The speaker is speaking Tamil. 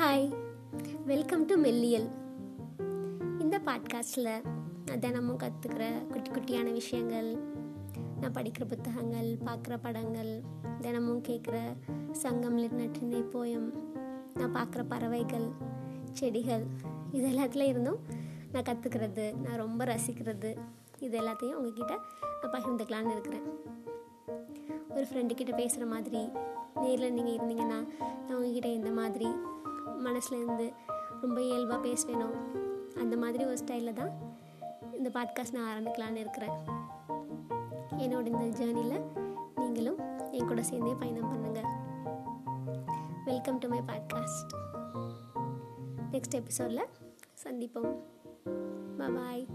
ஹாய் வெல்கம் டு மெல்லியல் இந்த பாட்காஸ்டில் நான் தினமும் கற்றுக்கிற குட்டி குட்டியான விஷயங்கள் நான் படிக்கிற புத்தகங்கள் பார்க்குற படங்கள் தினமும் கேட்குற சங்கம் நற்றினை போயம் நான் பார்க்குற பறவைகள் செடிகள் இது எல்லாத்துல இருந்தும் நான் கற்றுக்கிறது நான் ரொம்ப ரசிக்கிறது. இது எல்லாத்தையும் உங்ககிட்ட நான் பகிர்ந்துக்கலான்னு இருக்கிறேன். ஒரு ஃப்ரெண்டுக்கிட்ட பேசுகிற மாதிரி நேரில் நீங்கள் இருந்தீங்கன்னா நான் உங்ககிட்ட இந்த மாதிரி மனசுலேருந்து ரொம்ப இயல்பாக பேசுவேனோ அந்த மாதிரி ஒரு ஸ்டைலில் தான் இந்த பாட்காஸ்ட் நான் ஆரம்பிக்கலான்னு இருக்கிறேன். என்னோட இந்த ஜேர்னியில் நீங்களும் என் கூட சேர்ந்தே பயணம் பண்ணுங்கள் welcome to my podcast next எபிசோடில் சந்திப்போம். பாய்